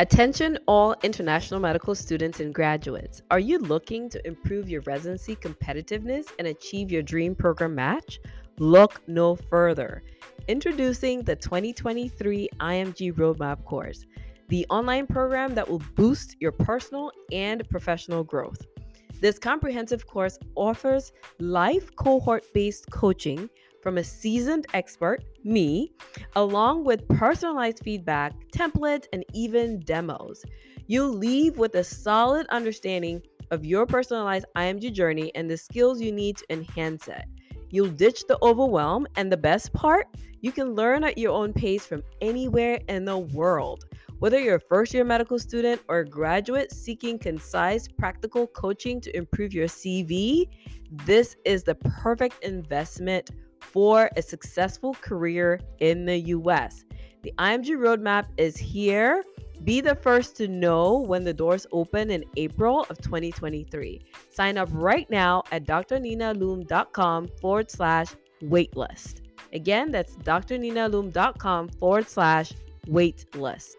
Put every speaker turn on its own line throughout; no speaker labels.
Attention, all international medical students and graduates. Are you looking to improve your residency competitiveness and achieve your dream program match? Look no further. Introducing the 2023 IMG Roadmap course, the online program that will boost your personal and professional growth. This comprehensive course offers life cohort based coaching from a seasoned expert, me, along with personalized feedback, templates, and even demos. You'll leave with a solid understanding of your personalized IMG journey and the skills you need to enhance it. You'll ditch the overwhelm, and the best part, you can learn at your own pace from anywhere in the world. Whether you're a first year medical student or a graduate seeking concise, practical coaching to improve your CV, this is the perfect investment for a successful career in the US. The IMG roadmap is here. Be the first to know when the doors open in April of 2023. Sign up right now at drninaloom.com forward slash waitlist. Again, that's drninaloom.com forward slash waitlist.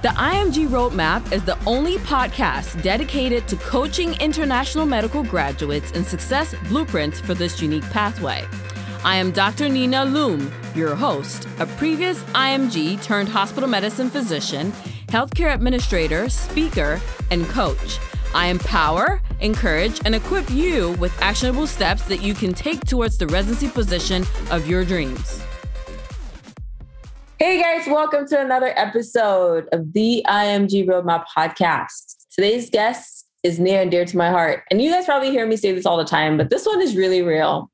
The IMG Roadmap is the only podcast dedicated to coaching international medical graduates in success blueprints for this unique pathway. I am Dr. Nina Loom, your host, a previous IMG turned hospital medicine physician, healthcare administrator, speaker, and coach. I empower, encourage, and equip you with actionable steps that you can take towards the residency position of your dreams. Hey guys, welcome to another episode of the IMG Roadmap podcast. Today's guest is near and dear to my heart. And you guys probably hear me say this all the time, but this one is really real.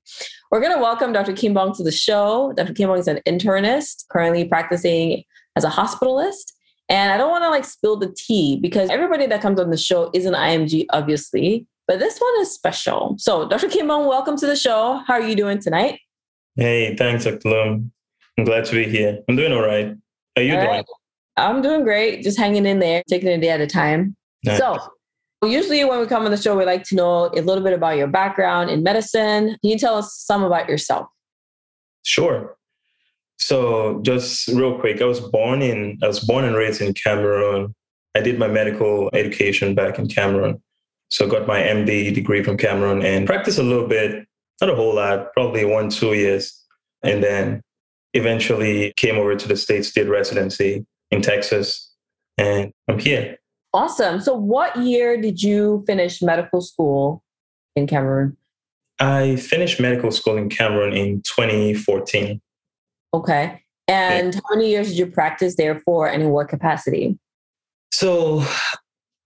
We're going to welcome Dr. Kimbong to the show. Dr. Kimbong is an internist, currently practicing as a hospitalist. And I don't want to like spill the tea because everybody that comes on the show is an IMG, obviously, but this one is special. So, Dr. Kimbong, welcome to the show. How are you doing tonight?
Hey, thanks, Dr. I'm glad to be here. I'm doing all right. How are you all doing? Right.
I'm doing great. Just hanging in there, taking a day at a time. Nice. So, usually when we come on the show, we like to know a little bit about your background in medicine. Can you tell us some about yourself?
Sure. So, just real quick, I was born in I was born and raised in Cameroon. I did my medical education back in Cameroon. So, got my MD degree from Cameroon and practiced a little bit, not a whole lot, probably one two years, and then eventually came over to the States, did residency in Texas, and I'm here.
Awesome. So, what year did you finish medical school in Cameroon?
I finished medical school in Cameroon in 2014.
Okay. And yeah. how many years did you practice there for and in what capacity?
So,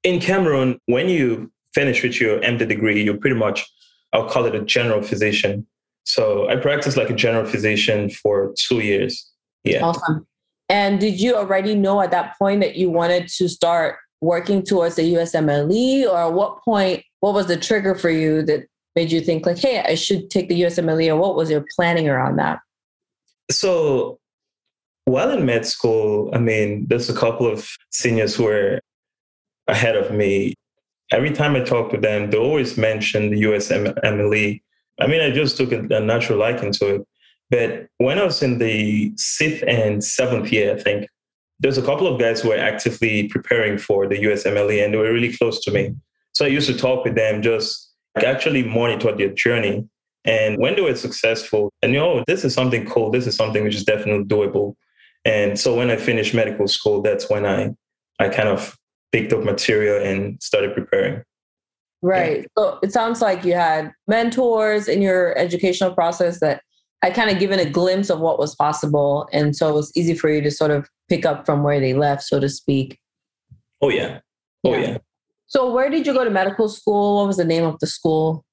in Cameroon, when you finish with your MD degree, you're pretty much, I'll call it a general physician. So I practiced like a general physician for two years. Yeah.
Awesome. And did you already know at that point that you wanted to start working towards the USMLE? Or at what point, what was the trigger for you that made you think like, hey, I should take the USMLE? Or what was your planning around that?
So while in med school, I mean, there's a couple of seniors who were ahead of me. Every time I talk to them, they always mention the USMLE I mean, I just took a, a natural liking to it. But when I was in the sixth and seventh year, I think, there's a couple of guys who were actively preparing for the USMLE and they were really close to me. So I used to talk with them, just like actually monitor their journey. And when they were successful, and you know, this is something cool, this is something which is definitely doable. And so when I finished medical school, that's when I I kind of picked up material and started preparing.
Right. Yeah. So it sounds like you had mentors in your educational process that had kind of given a glimpse of what was possible. And so it was easy for you to sort of pick up from where they left, so to speak.
Oh, yeah. Oh, yeah. yeah.
So where did you go to medical school? What was the name of the school?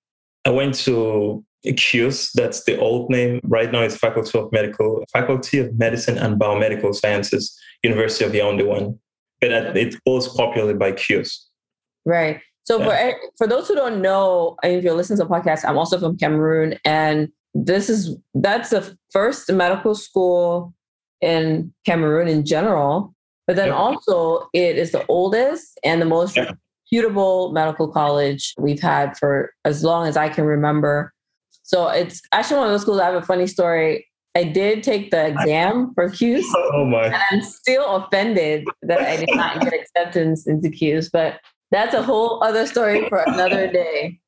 I went to CUSE, that's the old name. Right now it's Faculty of Medical, Faculty of Medicine and Biomedical Sciences, University of Yaoundé one. But it goes popularly by CUSE.
Right. So yeah. for for those who don't know, uh, if you're listening to the podcast, I'm also from Cameroon, and this is that's the first medical school in Cameroon in general. But then also, it is the oldest and the most reputable medical college we've had for as long as I can remember. So it's actually one of those schools. I have a funny story. I did take the exam for CUSE.
Oh my.
And I'm still offended that I did not get acceptance into CUSE, but that's a whole other story for another day.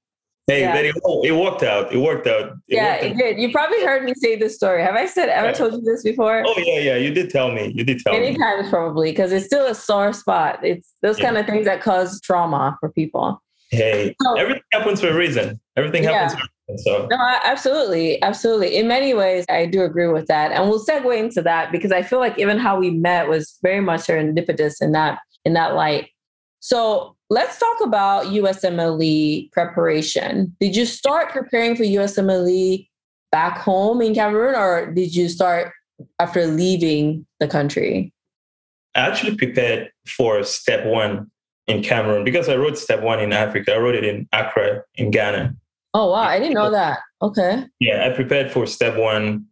Hey, yeah. it, oh, it, worked out. It worked out.
It yeah,
worked
it did. You probably heard me say this story. Have I said ever yeah. told you this before?
Oh yeah, yeah. You did tell me. You did tell
Many
me.
Many times probably because it's still a sore spot. It's those yeah. kind of things that cause trauma for people.
Hey, so, everything happens for a reason. Everything happens for a reason. So
no, absolutely, absolutely. In many ways, I do agree with that, and we'll segue into that because I feel like even how we met was very much serendipitous in that in that light. So let's talk about USMLE preparation. Did you start preparing for USMLE back home in Cameroon, or did you start after leaving the country?
I actually prepared for step one in Cameroon because I wrote step one in Africa. I wrote it in Accra in Ghana.
Oh wow, I didn't know that. Okay.
Yeah, I prepared for step one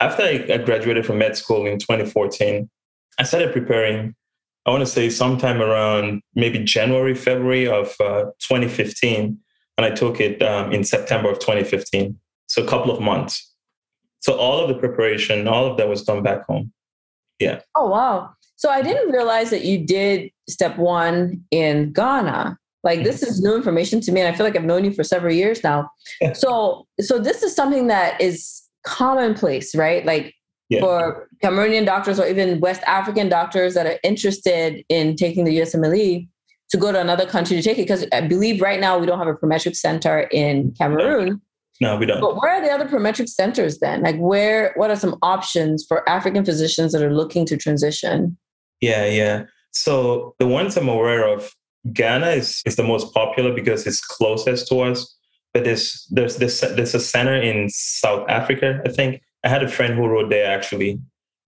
after I graduated from med school in 2014. I started preparing I want to say sometime around maybe January, February of uh, 2015. And I took it um, in September of 2015. So a couple of months. So all of the preparation, all of that was done back home. Yeah.
Oh, wow. So I didn't realize that you did step one in Ghana. Like this is new information to me. And I feel like I've known you for several years now. so, so this is something that is commonplace, right? Like yeah. for Cameroonian doctors or even West African doctors that are interested in taking the USMLE to go to another country to take it. Because I believe right now we don't have a prometric center in Cameroon.
No. no, we don't.
But where are the other prometric centers then? Like where what are some options for African physicians that are looking to transition?
Yeah, yeah. So the ones I'm aware of, Ghana is, is the most popular because it's closest to us. But there's there's this there's a center in South Africa, I think, I had a friend who wrote there actually.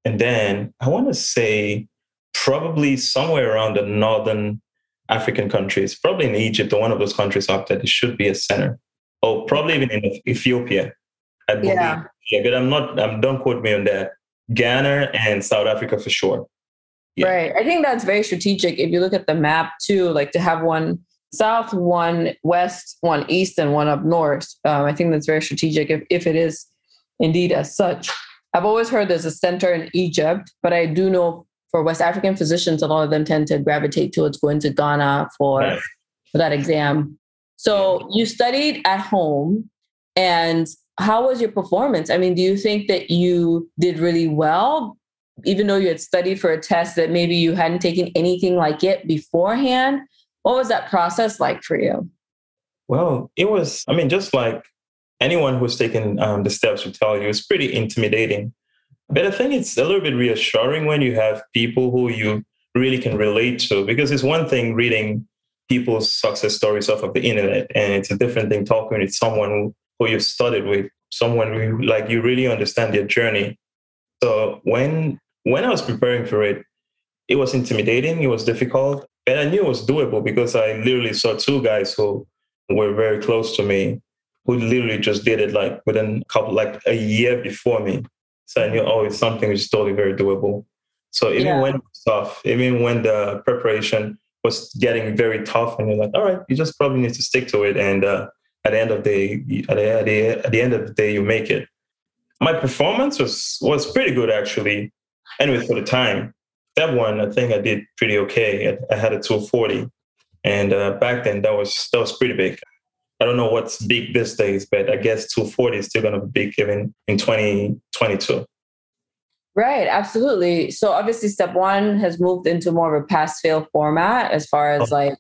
And then I want to say probably somewhere around the northern African countries, probably in Egypt or one of those countries up there, there should be a center. Oh, probably even in Ethiopia. I believe. Yeah. yeah but I'm not, um, don't quote me on that. Ghana and South Africa for sure.
Yeah. Right. I think that's very strategic. If you look at the map too, like to have one south, one west, one east, and one up north. Um, I think that's very strategic if, if it is indeed as such. I've always heard there's a center in Egypt, but I do know for West African physicians, a lot of them tend to gravitate towards going to Ghana for, right. for that exam. So you studied at home, and how was your performance? I mean, do you think that you did really well, even though you had studied for a test that maybe you hadn't taken anything like it beforehand? What was that process like for you?
Well, it was, I mean, just like anyone who's taken um, the steps will tell you it's pretty intimidating. But I think it's a little bit reassuring when you have people who you really can relate to, because it's one thing reading people's success stories off of the internet, and it's a different thing talking with someone who, who you've studied with, someone who like you really understand their journey. So when when I was preparing for it, it was intimidating, it was difficult, and I knew it was doable because I literally saw two guys who were very close to me who literally just did it like within a couple, like a year before me. So I knew, oh, it's something which is totally very doable. So even yeah. when it's tough, even when the preparation was getting very tough, and you're like, all right, you just probably need to stick to it. And uh, at the end of the day, at the, at the, at the end of the day, you make it. My performance was was pretty good actually. Anyway, for the time, that one I think I did pretty okay. I, I had a 240, and uh, back then that was that was pretty big. I don't know what's big these days, but I guess 240 is still going to be big even in 2022.
Right, absolutely. So obviously, step one has moved into more of a pass fail format as far as oh. like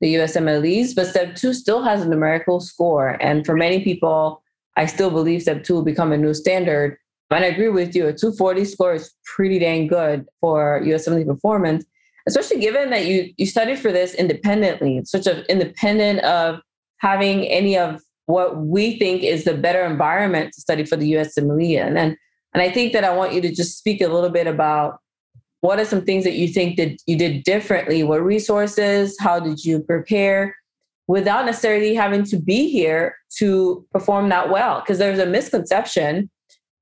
the USMLEs, but step two still has a numerical score. And for many people, I still believe step two will become a new standard. And I agree with you, a 240 score is pretty dang good for USMLE performance, especially given that you you studied for this independently. It's such an independent of having any of what we think is the better environment to study for the USMLE. And then, and I think that I want you to just speak a little bit about what are some things that you think that you did differently? What resources? How did you prepare without necessarily having to be here to perform that well? Because there's a misconception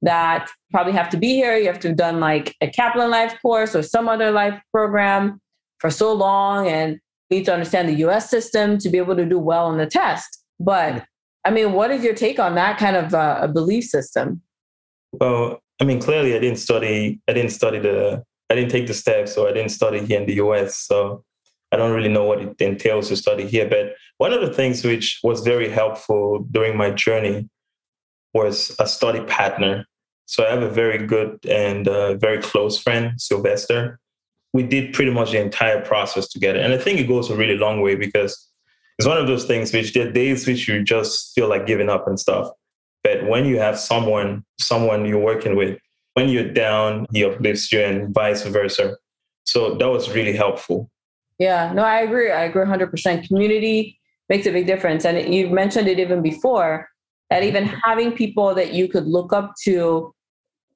that probably have to be here. You have to have done like a Kaplan Life course or some other life program for so long. And need to understand the US system to be able to do well on the test. But I mean, what is your take on that kind of uh, a belief system?
Well, I mean, clearly, I didn't study. I didn't study the. I didn't take the steps, so I didn't study here in the U.S. So I don't really know what it entails to study here. But one of the things which was very helpful during my journey was a study partner. So I have a very good and uh, very close friend, Sylvester. We did pretty much the entire process together, and I think it goes a really long way because it's one of those things which there are days which you just feel like giving up and stuff. But when you have someone, someone you're working with, when you're down, he uplifts you and vice versa. So that was really helpful.
Yeah, no, I agree. I agree 100%. Community makes a big difference. And you mentioned it even before that even having people that you could look up to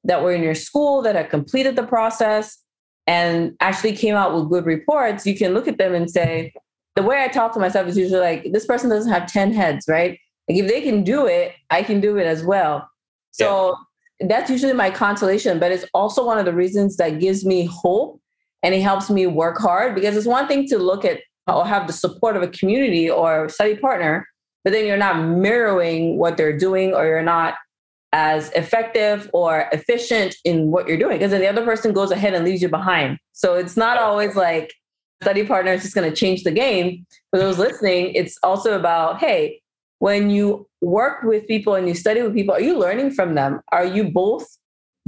that were in your school that had completed the process and actually came out with good reports, you can look at them and say, the way I talk to myself is usually like, this person doesn't have 10 heads, right? Like if they can do it, I can do it as well. So yeah. that's usually my consolation, but it's also one of the reasons that gives me hope and it helps me work hard because it's one thing to look at or have the support of a community or study partner, but then you're not mirroring what they're doing or you're not as effective or efficient in what you're doing because then the other person goes ahead and leaves you behind. So it's not always like study partner is just going to change the game. For those listening, it's also about hey, when you work with people and you study with people, are you learning from them? Are you both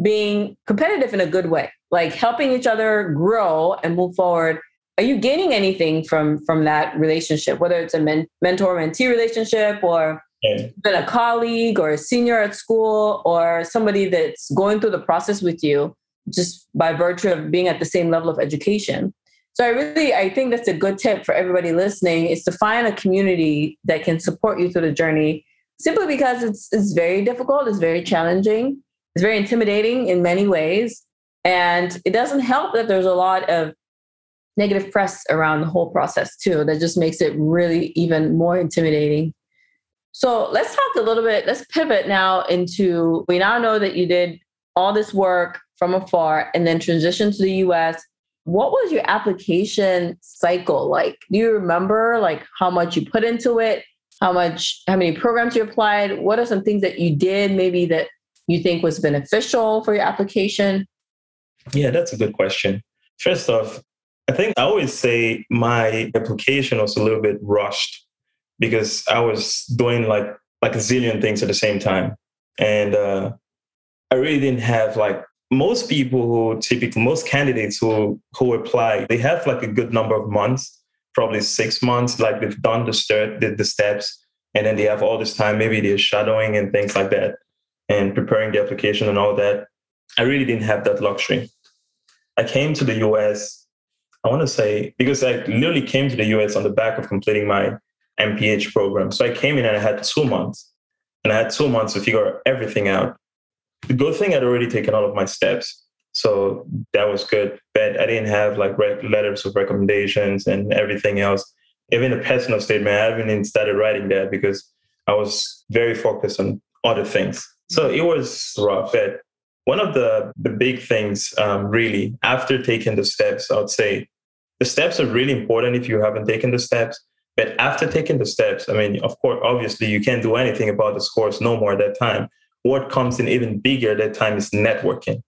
being competitive in a good way, like helping each other grow and move forward? Are you gaining anything from from that relationship, whether it's a men- mentor mentee relationship or yeah. been a colleague or a senior at school or somebody that's going through the process with you just by virtue of being at the same level of education? So I really I think that's a good tip for everybody listening is to find a community that can support you through the journey simply because it's it's very difficult, it's very challenging, it's very intimidating in many ways and it doesn't help that there's a lot of negative press around the whole process too that just makes it really even more intimidating. So let's talk a little bit, let's pivot now into we now know that you did all this work from afar and then transition to the US what was your application cycle like? Do you remember like how much you put into it? How much how many programs you applied? What are some things that you did maybe that you think was beneficial for your application?
Yeah that's a good question. First off i think i always say my application was a little bit rushed because i was doing like like a zillion things at the same time. And uh, i really didn't have like most people who typically most candidates who who apply they have like a good number of months probably six months like they've done the start the, the steps and then they have all this time maybe they're shadowing and things like that and preparing the application and all that. I really didn't have that luxury. I came to the us i want to say because i literally came to the us on the back of completing my mph program so i came in and i had two months and i had two months to figure everything out the good thing I'd already taken all of my steps. So that was good. But I didn't have like letters of recommendations and everything else. Even a personal statement, I haven't even started writing that because I was very focused on other things. So it was rough. But one of the, the big things, um, really, after taking the steps, I would say the steps are really important if you haven't taken the steps. But after taking the steps, I mean, of course, obviously, you can't do anything about the scores no more at that time what comes in even bigger that time is networking.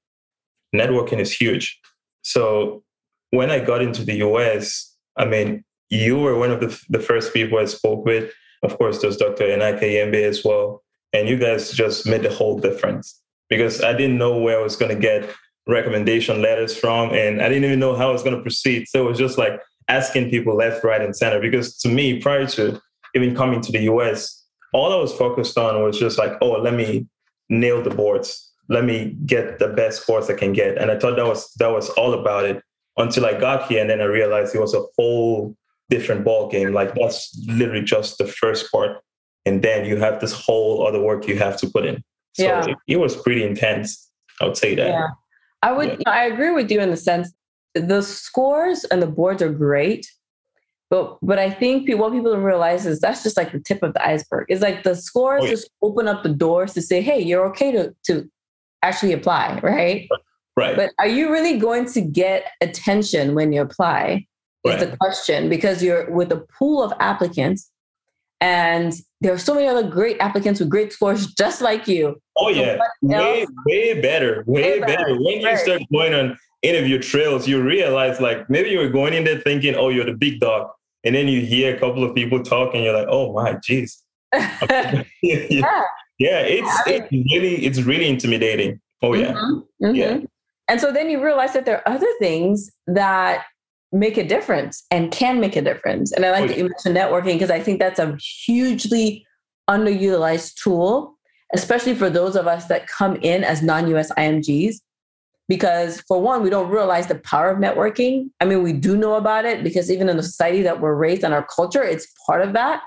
Networking is huge. So when I got into the US, I mean, you were one of the, the first people I spoke with. Of course, there's Dr. Enake Yembe as well. And you guys just made the whole difference because I didn't know where I was going to get recommendation letters from. And I didn't even know how I was going to proceed. So it was just like asking people left, right, and center. Because to me, prior to even coming to the US, all I was focused on was just like, oh, let me nail the boards. Let me get the best scores I can get. And I thought that was that was all about it until I got here, and then I realized it was a whole different ball game. Like that's literally just the first part, and then you have this whole other work you have to put in. So yeah. it, it was pretty intense. I would say that.
Yeah, I would. Yeah. I agree with you in the sense the scores and the boards are great, but but I think what people don't realize is that's just like the tip of the iceberg. It's like the scores oh, yeah. just open up the doors to say, hey, you're okay to to actually apply, right?
Right.
But are you really going to get attention when you apply? Is right. the question because you're with a pool of applicants And there are so many other great applicants with great scores just like you.
Oh, yeah. way, way better. Way, way better. better. When you start going on interview trails, you realize like maybe you were going in there thinking, oh, you're the big dog. And then you hear a couple of people talking, you're like, oh my jeez. yeah. yeah, it's it's really it's really intimidating. Oh yeah. Mm-hmm, mm-hmm. Yeah.
And so then you realize that there are other things that make a difference and can make a difference. And I like oh, that you mentioned networking because I think that's a hugely underutilized tool, especially for those of us that come in as non-US IMGs because for one we don't realize the power of networking. I mean we do know about it because even in the society that we're raised and our culture it's part of that.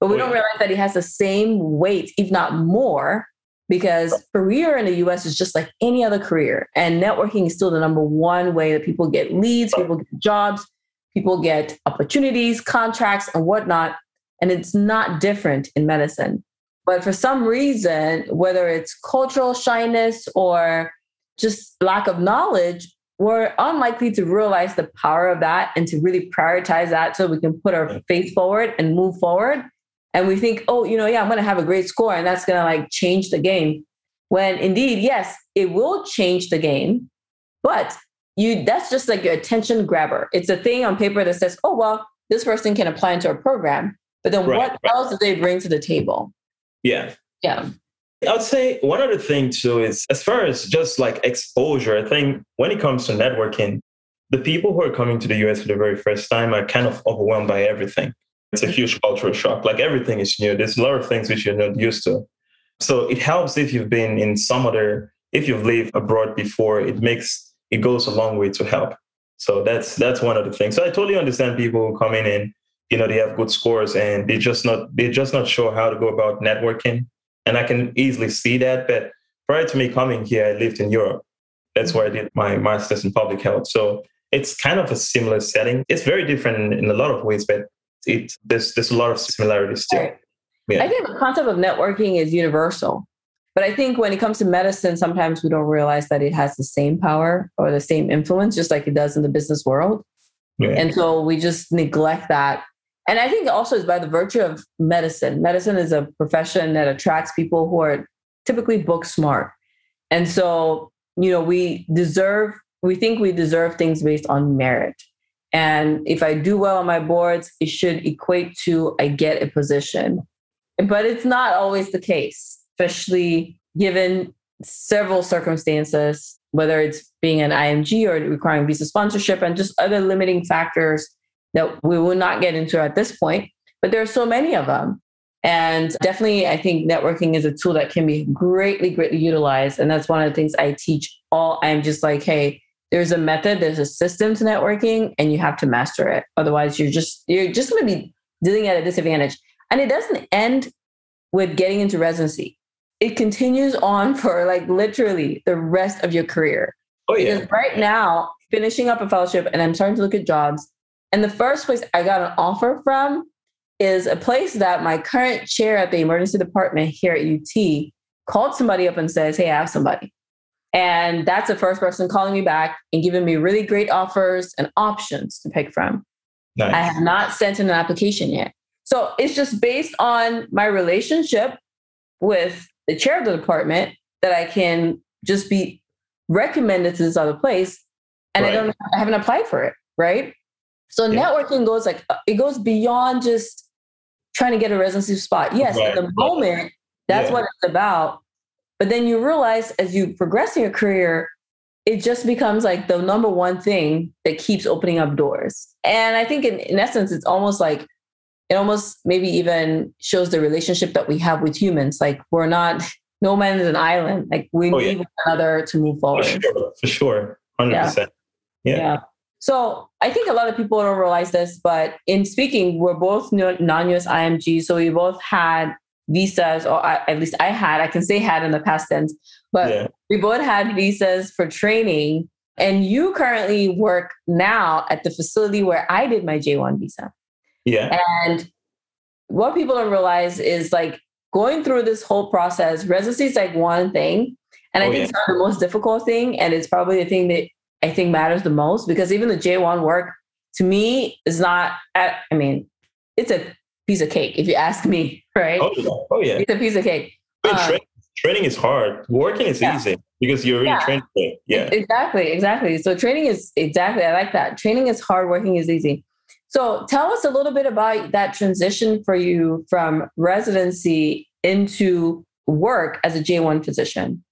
But we oh, don't realize that it has the same weight if not more because oh. career in the us is just like any other career and networking is still the number one way that people get leads people get jobs people get opportunities contracts and whatnot and it's not different in medicine. But for some reason whether it's cultural shyness or just lack of knowledge, we're unlikely to realize the power of that and to really prioritize that so we can put our faith forward and move forward. And we think, oh, you know, yeah, I'm going to have a great score and that's going to like change the game. When indeed, yes, it will change the game, but you that's just like your attention grabber. It's a thing on paper that says, oh, well, this person can apply into a program. But then right, what right. else do they bring to the table?
Yeah.
Yeah.
I would say one other thing too is as far as just like exposure, I think when it comes to networking, the people who are coming to the US for the very first time are kind of overwhelmed by everything. It's a mm-hmm. huge cultural shock. Like everything is new. There's a lot of things which you're not used to. So it helps if you've been in some other, if you've lived abroad before, it makes, it goes a long way to help. So that's that's one of the things. So I totally understand people coming in you know they have good scores and they just not they're just not sure how to go about networking and I can easily see that. But prior to me coming here, I lived in Europe. That's where I did my master's in public health. So it's kind of a similar setting. It's very different in, a lot of ways, but it there's there's a lot of similarities too. Right.
Yeah. I think the concept of networking is universal. But I think when it comes to medicine, sometimes we don't realize that it has the same power or the same influence, just like it does in the business world. Yeah. And so we just neglect that and I think also is by the virtue of medicine. Medicine is a profession that attracts people who are typically book smart. And so, you know, we deserve, we think we deserve things based on merit. And if I do well on my boards, it should equate to I get a position. But it's not always the case, especially given several circumstances, whether it's being an IMG or requiring visa sponsorship and just other limiting factors that we will not get into at this point, but there are so many of them. And definitely, I think networking is a tool that can be greatly, greatly utilized. And that's one of the things I teach all. I'm just like, hey, there's a method, there's a system to networking, and you have to master it. Otherwise, you're just you're just going to be dealing at a disadvantage. And it doesn't end with getting into residency. It continues on for like literally the rest of your career.
Oh yeah.
Because right now, finishing up a fellowship, and I'm starting to look at jobs and the first place I got an offer from is a place that my current chair at the emergency department here at UT called somebody up and says, Hey, I have somebody. And that's the first person calling me back and giving me really great offers and options to pick from. Nice. I have not sent in an application yet. So it's just based on my relationship with the chair of the department that I can just be recommended to this other place. And right. I don't I haven't applied for it, right? So yeah. networking goes like uh, it goes beyond just trying to get a residency spot. Yes, right. in the moment, that's yeah. what it's about. But then you realize as you progress in your career, it just becomes like the number one thing that keeps opening up doors. And I think in, in essence, it's almost like it almost maybe even shows the relationship that we have with humans. Like we're not no man is an island. Like we oh, need yeah. one another to move forward.
For sure. For sure. 100%.
Yeah.
yeah. yeah.
So I think a lot of people don't realize this, but in speaking, we're both non-US IMG, so we both had visas, or at least I had. I can say had in the past tense, but yeah. we both had visas for training. And you currently work now at the facility where I did my J1 visa.
Yeah.
And what people don't realize is like going through this whole process, residency is like one thing. And I oh, think yeah. it's the most difficult thing. And it's probably the thing that I think matters the most because even the J1 work to me is not, I mean, it's a piece of cake, if you ask me, right?
Oh yeah, oh yeah.
It's a piece of cake.
Um, training, training, is hard. Working is yeah. easy because you're already yeah. trained. Yeah,
exactly, exactly. So training is exactly. I like that. Training is hard. Working is easy. So tell us a little bit about that transition for you from residency into work as a J1 physician.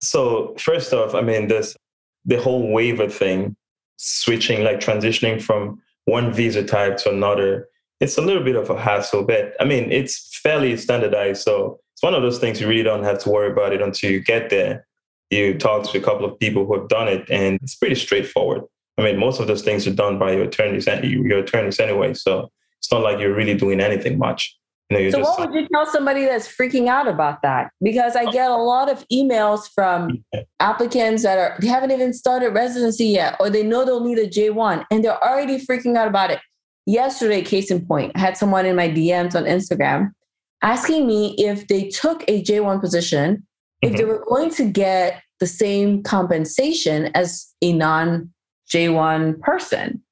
So first off, I mean, this the whole waiver thing, switching, like transitioning from one visa type to another, it's a little bit of a hassle, but I mean, it's fairly standardized. So it's one of those things you really don't have to worry about it until you get there. You talk to a couple of people who have done it, and it's pretty straightforward. I mean, most of those things are done by your attorneys your attorneys anyway. So it's not like you're really doing anything much.
You know, so what would you tell somebody that's freaking out about that? Because I get a lot of emails from applicants that are they haven't even started residency yet, or they know they'll need a J1 and they're already freaking out about it. Yesterday, case in point, I had someone in my DMs on Instagram asking me if they took a J1 position, mm-hmm. if they mm-hmm. were going to get the same compensation as a non J1 person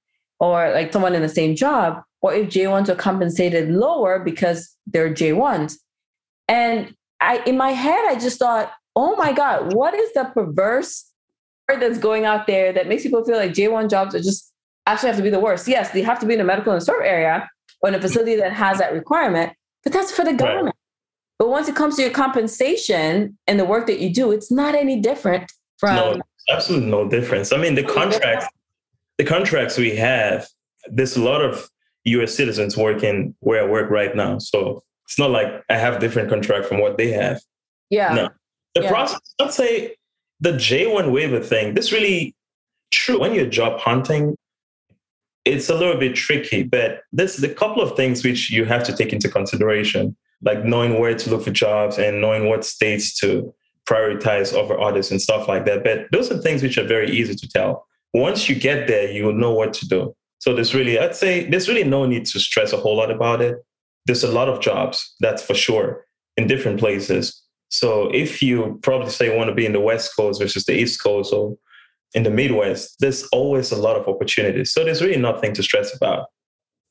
or like someone in the same job, or if J1s are compensated lower because they're J1s. And I in my head, I just thought, oh my God, what is the perverse that's going out there that makes people feel like J1 jobs are just actually have to be the worst? Yes, they have to be in a medical and serve area or in a facility that has that requirement, but that's for the government. Right. But once it comes to your compensation and the work that you do, it's not any different from
no absolutely no difference. I mean, the contracts, the contracts we have, there's a lot of U.S. citizens working where I work right now, so it's not like I have different contract from what they have.
Yeah.
No, the
yeah.
process. I'd say the J1 waiver thing. This really true when you're job hunting. It's a little bit tricky, but there's a couple of things which you have to take into consideration, like knowing where to look for jobs and knowing what states to prioritize over others and stuff like that. But those are things which are very easy to tell. Once you get there, you will know what to do. So there's really, I'd say, there's really no need to stress a whole lot about it. There's a lot of jobs, that's for sure, in different places. So if you probably say you want to be in the West Coast versus the East Coast or in the Midwest, there's always a lot of opportunities. So there's really nothing to stress about.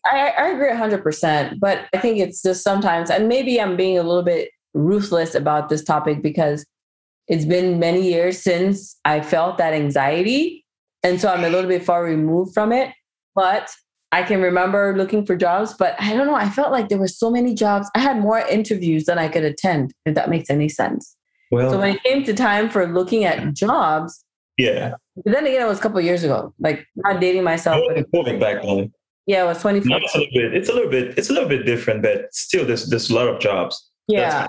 I, I agree 100%. But I think it's just sometimes, and maybe I'm being a little bit ruthless about this topic because it's been many years since I felt that anxiety. And so I'm a little bit far removed from it. But I can remember looking for jobs, but I don't know. I felt like there were so many jobs. I had more interviews than I could attend, if that makes any sense. Well, so when it came to time for looking at jobs,
yeah.
But then again, it was a couple years ago. Like not dating myself.
Moving back then.
Yeah, it was 20.
It's a little bit. It's a little bit. It's a little bit different, but still, there's there's a lot of jobs.
Yeah.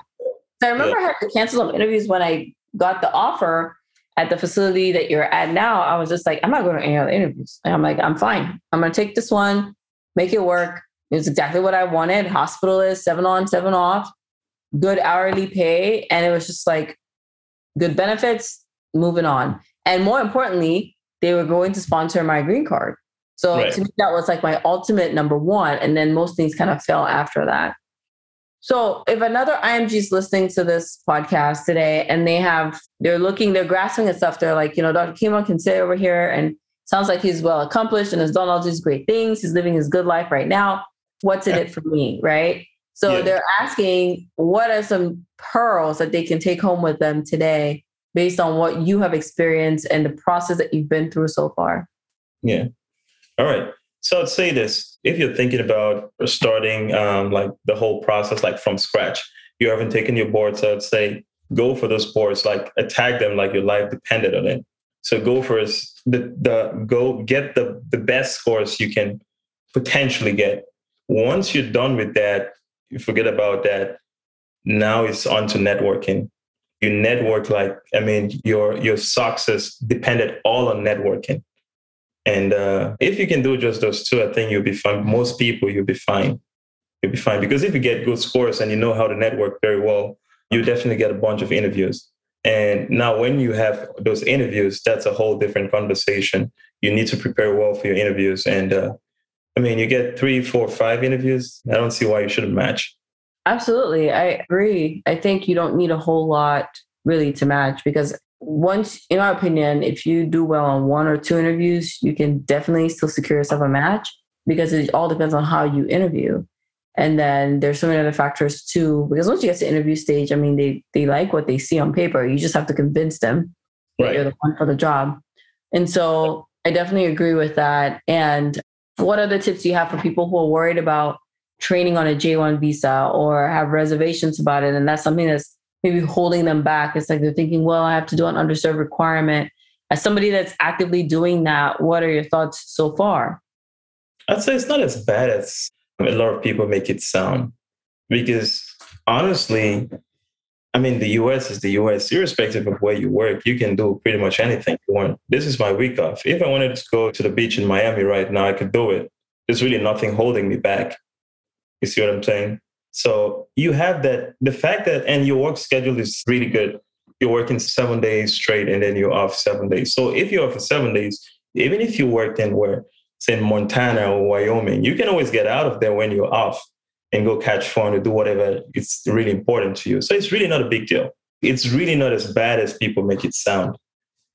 so I remember yeah. I had to cancel some interviews when I got the offer at the facility that you're at now, I was just like, I'm not going to any other interviews. And I'm like, I'm fine. I'm going to take this one, make it work. It's exactly what I wanted. Hospital is seven on, seven off, good hourly pay. And it was just like good benefits, moving on. And more importantly, they were going to sponsor my green card. So right. to me, that was like my ultimate number one. And then most things kind of fell after that. So if another IMG is listening to this podcast today and they have, they're looking, they're grasping at stuff, they're like, you know, Dr. Kimbong can sit over here and sounds like he's well accomplished and has done all these great things. He's living his good life right now. What's in it for me? Right. So yeah. they're asking, what are some pearls that they can take home with them today based on what you have experienced and the process that you've been through so far?
Yeah. All right. So I'd say this: if you're thinking about starting um, like the whole process like from scratch, you haven't taken your boards. So I'd say go for those boards, like attack them like your life depended on it. So go for the the go get the the best scores you can potentially get. Once you're done with that, you forget about that. Now it's on to networking. You network like I mean your your success depended all on networking. And uh, if you can do just those two, I think you'll be fine. Most people, you'll be fine. You'll be fine because if you get good scores and you know how to network very well, you definitely get a bunch of interviews. And now, when you have those interviews, that's a whole different conversation. You need to prepare well for your interviews. And uh, I mean, you get three, four, five interviews. I don't see why you shouldn't match.
Absolutely. I agree. I think you don't need a whole lot really to match because once, in our opinion, if you do well on one or two interviews, you can definitely still secure yourself a match because it all depends on how you interview. And then there's so many other factors too, because once you get to interview stage, I mean, they they like what they see on paper. You just have to convince them that you're the one for the job. And so I definitely agree with that. And what other tips do you have for people who are worried about training on a J1 visa or have reservations about it? And that's something that's maybe holding them back. It's like they're thinking, well, I have to do an underserved requirement. As somebody that's actively doing that, what are your thoughts so far?
I'd say it's not as bad as a lot of people make it sound. Because honestly, I mean, the US is the US. Irrespective of where you work, you can do pretty much anything you want. This is my week off. If I wanted to go to the beach in Miami right now, I could do it. There's really nothing holding me back. You see what I'm saying? So you have that, the fact that, and your work schedule is really good. You're working seven days straight and then you're off seven days. So if you're off for seven days, even if you worked in where, say, Montana or Wyoming, you can always get out of there when you're off and go catch fun or do whatever it's really important to you. So it's really not a big deal. It's really not as bad as people make it sound.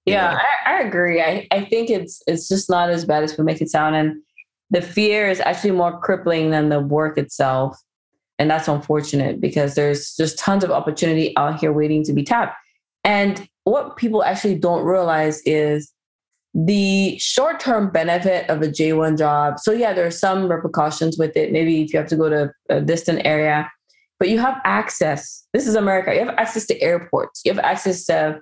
Yeah, I, I, agree. I, I think it's it's just not as bad as people make it sound. And the fear is actually more crippling than the work itself. And that's unfortunate because there's just tons of opportunity out here waiting to be tapped. And what people actually don't realize is the short term benefit of a J1 job. So, yeah, there are some repercussions with it. Maybe if you have to go to a distant area, but you have access. This is America. You have access to airports, you have access to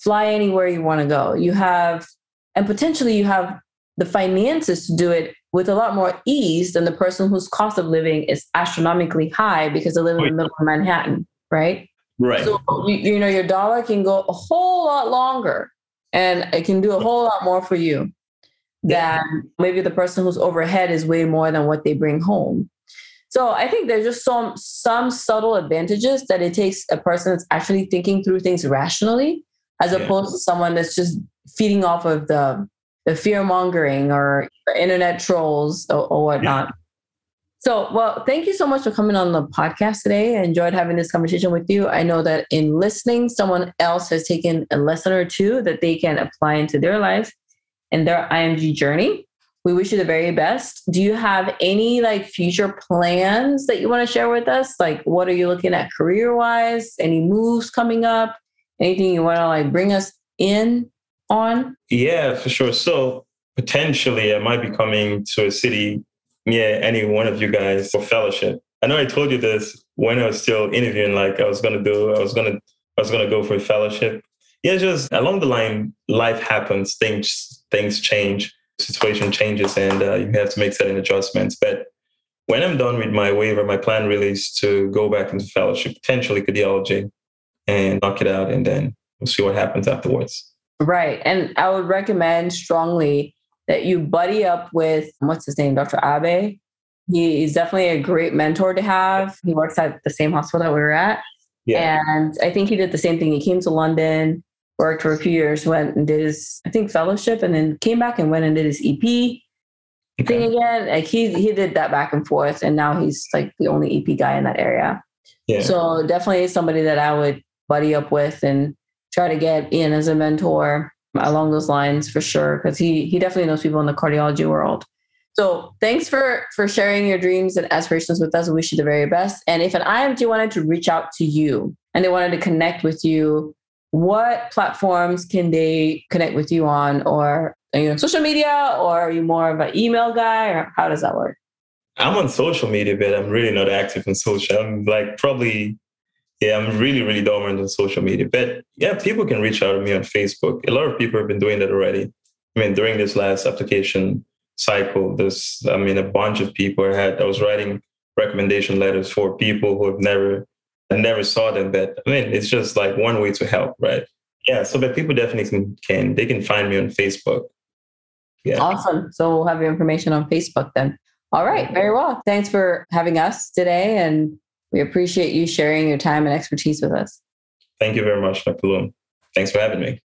fly anywhere you want to go. You have, and potentially you have the finances to do it with a lot more ease than the person whose cost of living is astronomically high because they live in the middle of Manhattan, right?
Right.
So, you, you know, your dollar can go a whole lot longer and it can do a whole lot more for you than maybe the person who's overhead is way more than what they bring home. So I think there's just some some subtle advantages that it takes a person that's actually thinking through things rationally, as yeah. opposed to someone that's just feeding off of the the fear mongering or internet trolls or, or whatnot. Yeah. So, well, thank you so much for coming on the podcast today. I enjoyed having this conversation with you. I know that in listening, someone else has taken a lesson or two that they can apply into their lives and their IMG journey. We wish you the very best. Do you have any like future plans that you want to share with us? Like, what are you looking at career wise? Any moves coming up? Anything you want to like bring us in on?
Yeah, for sure. So, potentially, I might be coming to a city near any one of you guys for fellowship. I know I told you this when I was still interviewing, like I was gonna do, I was gonna, I was gonna go for a fellowship. Yeah, just along the line, life happens, things things change, situation changes, and uh, you have to make certain adjustments. But when I'm done with my waiver, my plan really is to go back into fellowship, potentially cardiology, and knock it out, and then we'll see what happens afterwards.
Right, and I would recommend strongly that you buddy up with what's his name, Dr. Abe. He is definitely a great mentor to have. He works at the same hospital that we were at. Yeah. And I think he did the same thing. He came to London, worked for a few years, went and did his, I think, fellowship, and then came back and went and did his EP okay. thing again. Like he he did that back and forth, and now he's like the only EP guy in that area. Yeah. So definitely somebody that I would buddy up with and try to get in as a mentor along those lines for sure because he he definitely knows people in the cardiology world. So thanks for for sharing your dreams and aspirations with us. We wish you the very best. And if an img wanted to reach out to you and they wanted to connect with you what platforms can they connect with you on? Or are you on social media? Or are you more of an email guy? Or how does that work?
I'm on social media but i'm really not active in social. I'm like probably yeah, I'm really, really dormant on social media. But yeah, people can reach out to me on Facebook. A lot of people have been doing that already. I mean, during this last application cycle, there's, I mean, a bunch of people I had, I was writing recommendation letters for people who have never, I never saw them. But I mean, it's just like one way to help, right? Yeah. So, but people definitely can they can find me on Facebook.
Yeah. Awesome. So we'll have your information on Facebook then. All right. Very well. Thanks for having us today and we appreciate you sharing your time and expertise with us.
Thank you very much, Dr. Loom. Thanks for having me.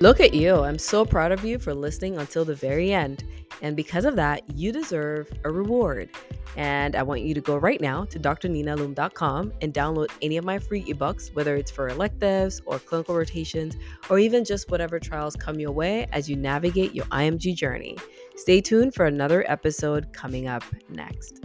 Look at you. I'm so proud of you for listening until the very end. And because of that, you deserve a reward. And I want you to go right now to drninaloom.com and download any of my free ebooks, whether it's for electives or clinical rotations, or even just whatever trials come your way as you navigate your IMG journey.
Stay tuned for another episode coming up next.